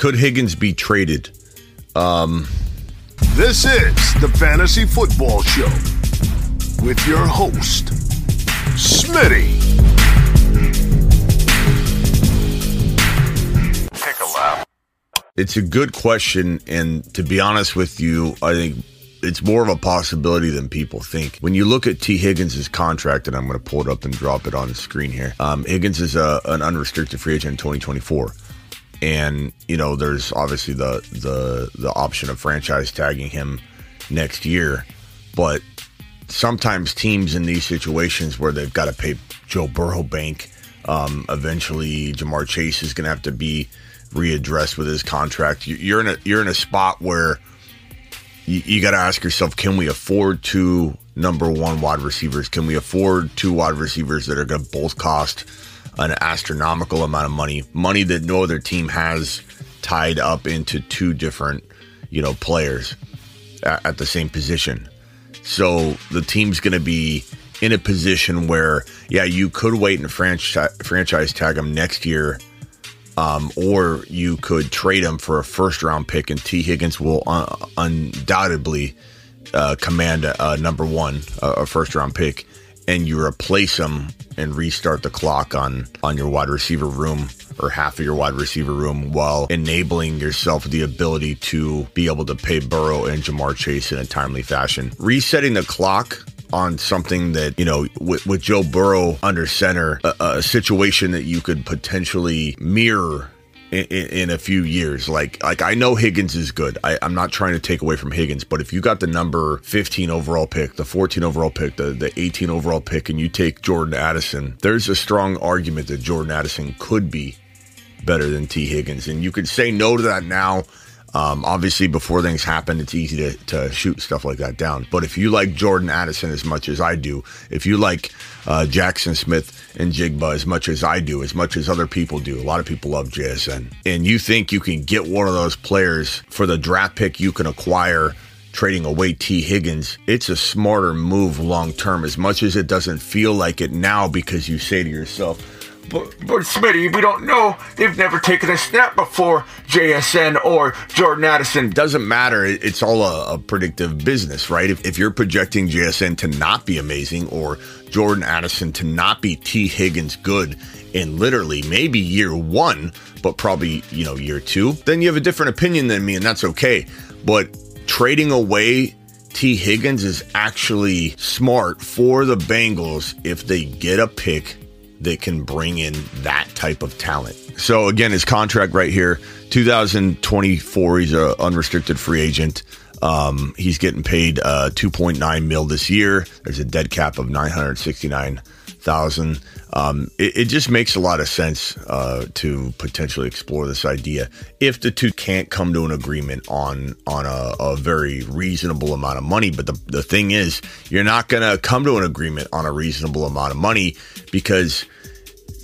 Could Higgins be traded? Um, this is the Fantasy Football Show with your host, Smitty. Take a lap. It's a good question, and to be honest with you, I think it's more of a possibility than people think. When you look at Tee Higgins' contract, and I'm going to pull it up and drop it on the screen here, um, Higgins is a, an unrestricted free agent in 2024. And you know, there's obviously the the the option of franchise tagging him next year, but sometimes teams in these situations where they've got to pay Joe Burrow bank, um, eventually Ja'Marr Chase is going to have to be readdressed with his contract. You're in a you're in a spot where you, you got to ask yourself, can we afford two number one wide receivers? Can we afford two wide receivers that are going to both cost an astronomical amount of money, money that no other team has tied up into two different, you know, players at, at the same position. So the team's going to be in a position where, yeah, you could wait and franchise franchise tag him next year um, or you could trade him for a first round pick, and Tee Higgins will un- undoubtedly uh, command a, a, number one, a, a first round pick, and you replace him and restart the clock on on your wide receiver room or half of your wide receiver room while enabling yourself the ability to be able to pay Burrow and Ja'Marr Chase in a timely fashion. Resetting the clock on something that you know with, with Joe Burrow under center, a, a, situation that you could potentially mirror. In, in, a few years, like like I know Higgins is good. I, I'm not trying to take away from Higgins, but if you got the number 15 overall pick, the 14 overall pick, the the 18 overall pick, and you take Jordan Addison, there's a strong argument that Jordan Addison could be better than Tee Higgins, and you could say no to that now um, obviously, before things happen, it's easy to, to shoot stuff like that down. But if you like Jordan Addison as much as I do, if you like uh, Jaxon Smith-Njigba as much as I do, as much as other people do, a lot of people love JSN, and you think you can get one of those players for the draft pick you can acquire trading away Tee Higgins, it's a smarter move long term, as much as it doesn't feel like it now because you say to yourself, but, but Smitty, we don't know. They've never taken a snap before JSN or Jordan Addison. Doesn't matter. It's all a, a predictive business, right? If, if you're projecting JSN to not be amazing or Jordan Addison to not be Tee Higgins good in literally maybe year one, but probably, you know, year two, then you have a different opinion than me, and that's okay. But trading away Tee Higgins is actually smart for the Bengals if they get a pick that can bring in that type of talent. So again, his contract right here, 2024, he's an unrestricted free agent. Um, he's getting paid uh, 2.9 mil this year. There's a dead cap of 969,000. Um, it, it, just makes a lot of sense uh, to potentially explore this idea if the two can't come to an agreement on on a, a very reasonable amount of money. But the, the thing is, you're not going to come to an agreement on a reasonable amount of money because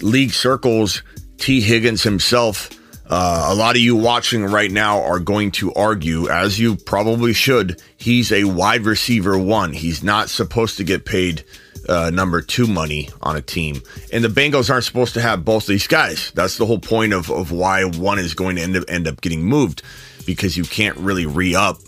league circles, Tee Higgins himself, uh, a lot of you watching right now are going to argue, as you probably should, he's a wide receiver one. He's not supposed to get paid uh, number two money on a team. And the Bengals aren't supposed to have both these guys. That's the whole point of, of why one is going to end up, end up getting moved because you can't really re up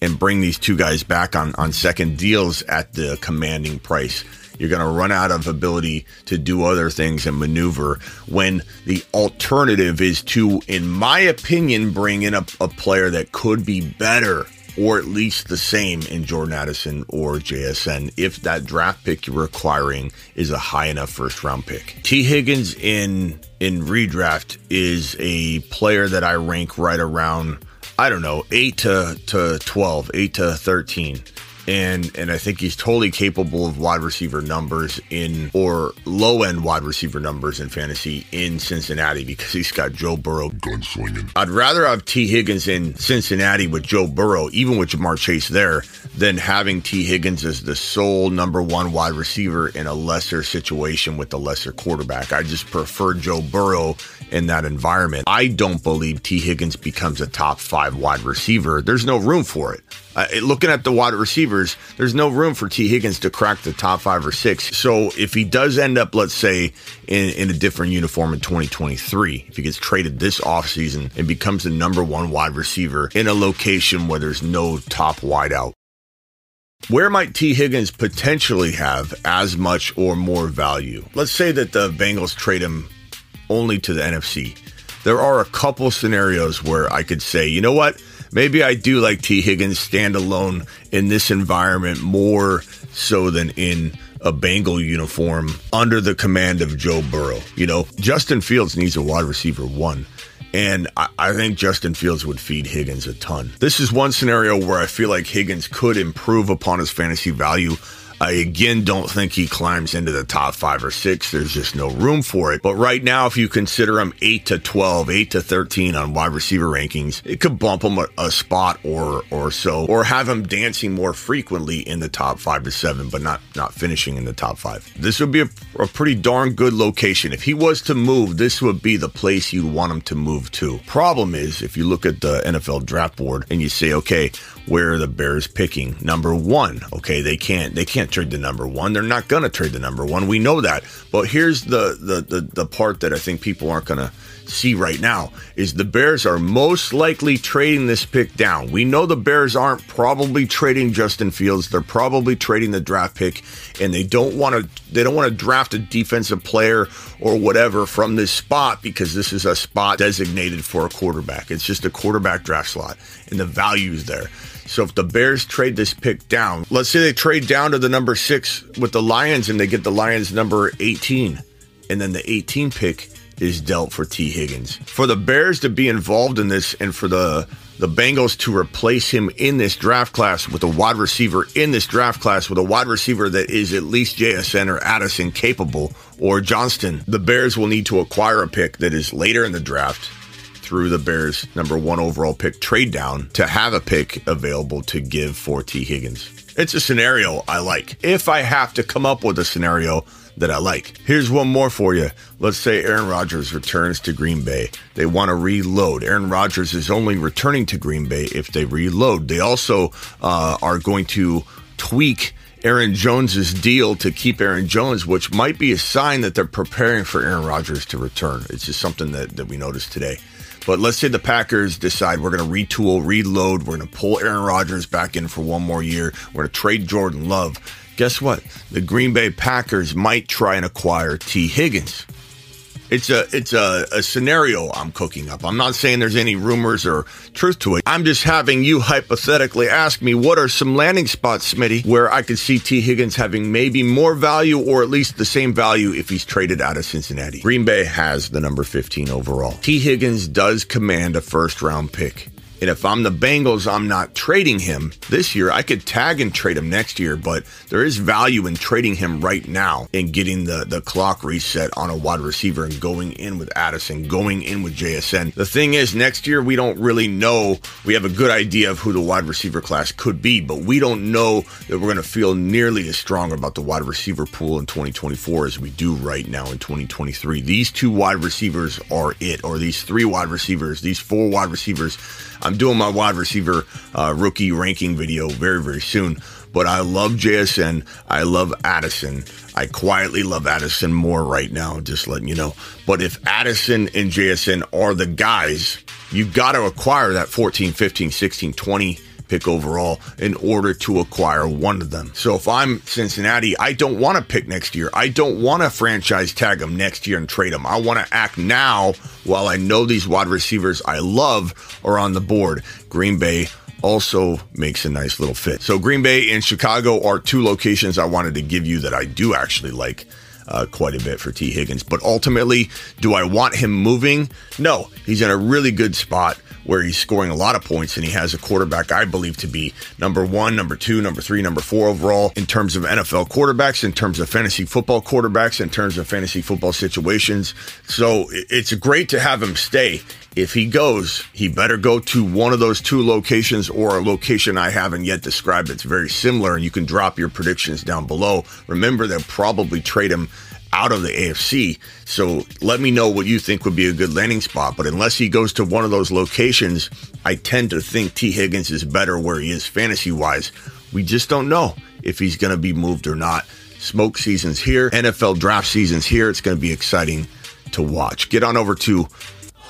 and bring these two guys back on, on second deals at the commanding price. You're going to run out of ability to do other things and maneuver when the alternative is to, in my opinion, bring in a, a player that could be better or at least the same in Jordan Addison or JSN if that draft pick you're requiring is a high enough first round pick. Tee Higgins in in redraft is a player that I rank right around I don't know, 8 to to 12, 8 to 13 and and I think he's totally capable of wide receiver numbers in or low end wide receiver numbers in fantasy in Cincinnati because he's got Joe Burrow gunslinging. I'd rather have Tee Higgins in Cincinnati with Joe Burrow, even with Ja'Marr Chase there, than having Tee Higgins as the sole number one wide receiver in a lesser situation with the lesser quarterback. I just prefer Joe Burrow in that environment. I don't believe Tee Higgins becomes a top five wide receiver. There's no room for it. Uh, looking at the wide receivers there's no room for Tee Higgins to crack the top five or six. So if he does end up, let's say, in, in a different uniform in 2023, if he gets traded this offseason and becomes the number one wide receiver in a location where there's no top wideout, where might Tee Higgins potentially have as much or more value? Let's say that the Bengals trade him only to the NFC. There are a couple scenarios where I could say, you know what? Maybe I do like Tee Higgins standalone in this environment more so than in a Bengal uniform under the command of Joe Burrow. You know, Justin Fields needs a wide receiver one. And I, I, think Justin Fields would feed Higgins a ton. This is one scenario where I feel like Higgins could improve upon his fantasy value I again don't think he climbs into the top five or six. There's just no room for it. But right now, if you consider him 8 to 12, 8 to 13 on wide receiver rankings, it could bump him a, a spot or or so, or have him dancing more frequently in the top five to seven, but not not finishing in the top five. This would be a, a pretty darn good location. If he was to move, this would be the place you'd want him to move to. Problem is, if you look at the NFL draft board and you say, okay, where are the Bears picking? Number one. Okay, they can't they can't trade the number one. They're not gonna trade the number one. We know that. But here's the the the, the part that I think people aren't gonna see right now is the Bears are most likely trading this pick down. We know the Bears aren't probably trading Justin Fields. They're probably trading the draft pick and they don't want to they don't want to draft a defensive player or whatever from this spot because this is a spot designated for a quarterback. It's just a quarterback draft slot and the value is there. So if the Bears trade this pick down, let's say they trade down to the number six with the Lions and they get the Lions number 18, and then the 18 pick is dealt for Tee Higgins. For the Bears to be involved in this and for the the Bengals to replace him in this draft class with a wide receiver in this draft class with a wide receiver that is at least JSN or Addison capable or Johnston. The Bears will need to acquire a pick that is later in the draft through the Bears' number one overall pick trade down to have a pick available to give for Tee Higgins. It's a scenario I like. If I have to come up with a scenario that I like. Here's one more for you. Let's say Aaron Rodgers returns to Green Bay. They want to reload. Aaron Rodgers is only returning to Green Bay if they reload. They also uh, are going to tweak Aaron Jones's deal to keep Aaron Jones, which might be a sign that they're preparing for Aaron Rodgers to return. It's just something that, that we noticed today. But let's say the Packers decide we're going to retool, reload, we're going to pull Aaron Rodgers back in for one more year, we're going to trade Jordan Love. Guess what? The Green Bay Packers might try and acquire Tee Higgins. It's a it's a, a scenario I'm cooking up. I'm not saying there's any rumors or truth to it. I'm just having you hypothetically ask me what are some landing spots, Smitty, where I could see Tee Higgins having maybe more value or at least the same value if he's traded out of Cincinnati. Green Bay has the number 15 overall. Tee Higgins does command a first round pick. And if I'm the Bengals, I'm not trading him this year. I could tag and trade him next year, but there is value in trading him right now and getting the, the clock reset on a wide receiver and going in with Addison, going in with JSN. The thing is, next year, we don't really know. We have a good idea of who the wide receiver class could be, but we don't know that we're going to feel nearly as strong about the wide receiver pool in 2024 as we do right now in 2023. These two wide receivers are it, or these three wide receivers, these four wide receivers I'm doing my wide receiver uh, rookie ranking video very, very soon. But I love JSN. I love Addison. I quietly love Addison more right now, just letting you know. But if Addison and JSN are the guys, you've got to acquire that 14, 15, 16, 20 pick overall in order to acquire one of them. So if I'm Cincinnati, I don't want to pick next year. I don't want to franchise tag them next year and trade them. I want to act now while I know these wide receivers I love are on the board. Green Bay also makes a nice little fit. So Green Bay and Chicago are two locations I wanted to give you that I do actually like. Uh, quite a bit for Tee Higgins. But ultimately, do I want him moving? No, he's in a really good spot where he's scoring a lot of points and he has a quarterback I believe to be number one, number two, number three, number four overall in terms of NFL quarterbacks, in terms of fantasy football quarterbacks, in terms of fantasy football situations. So it's great to have him stay. If he goes, he better go to one of those two locations or a location I haven't yet described that's very similar. And you can drop your predictions down below. Remember, they'll probably trade him out of the AFC. So let me know what you think would be a good landing spot. But unless he goes to one of those locations, I tend to think Tee Higgins is better where he is fantasy wise We just don't know if he's going to be moved or not. Smoke season's here, NFL draft season's here. It's going to be exciting to watch. Get on over to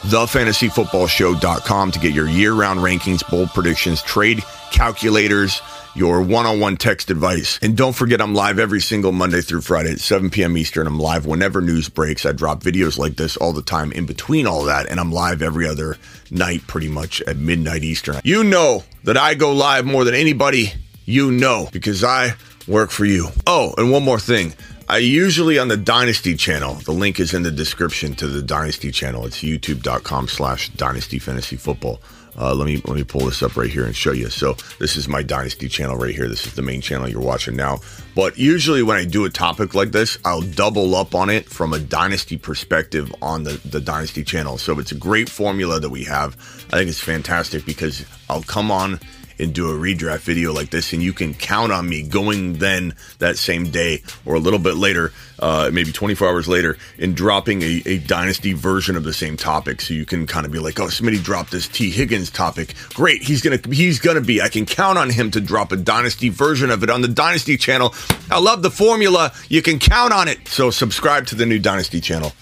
thefantasyfootballshow.com to get your year-round rankings, bold predictions, trade calculators, your one-on-one text advice. And don't forget I'm live every single Monday through Friday at 7 p.m. Eastern. I'm live whenever news breaks. I drop videos like this all the time in between all that, and I'm live every other night pretty much at midnight Eastern. You know that I go live more than anybody you know because I work for you. Oh, and one more thing. I usually on the Dynasty channel. The link is in the description to the Dynasty channel. It's youtube.com slash dynasty fantasy football. Uh, let me let me pull this up right here and show you. So this is my Dynasty channel right here. This is the main channel you're watching now. But usually when I do a topic like this, I'll double up on it from a Dynasty perspective on the, the Dynasty channel. So it's a great formula that we have. I think it's fantastic because I'll come on and do a redraft video like this, and you can count on me going then that same day or a little bit later, uh, maybe 24 hours later, and dropping a, a, dynasty version of the same topic. So you can kind of be like, oh, somebody dropped this Tee Higgins topic. Great, he's gonna he's gonna be. I can count on him to drop a dynasty version of it on the Dynasty channel. I love the formula. You can count on it. So subscribe to the new Dynasty channel.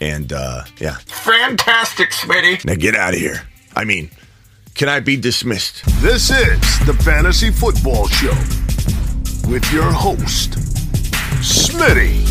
And uh, yeah, fantastic, Smitty. Now get out of here. I mean. Can I be dismissed? This is the Fantasy Football Show with your host, Smitty.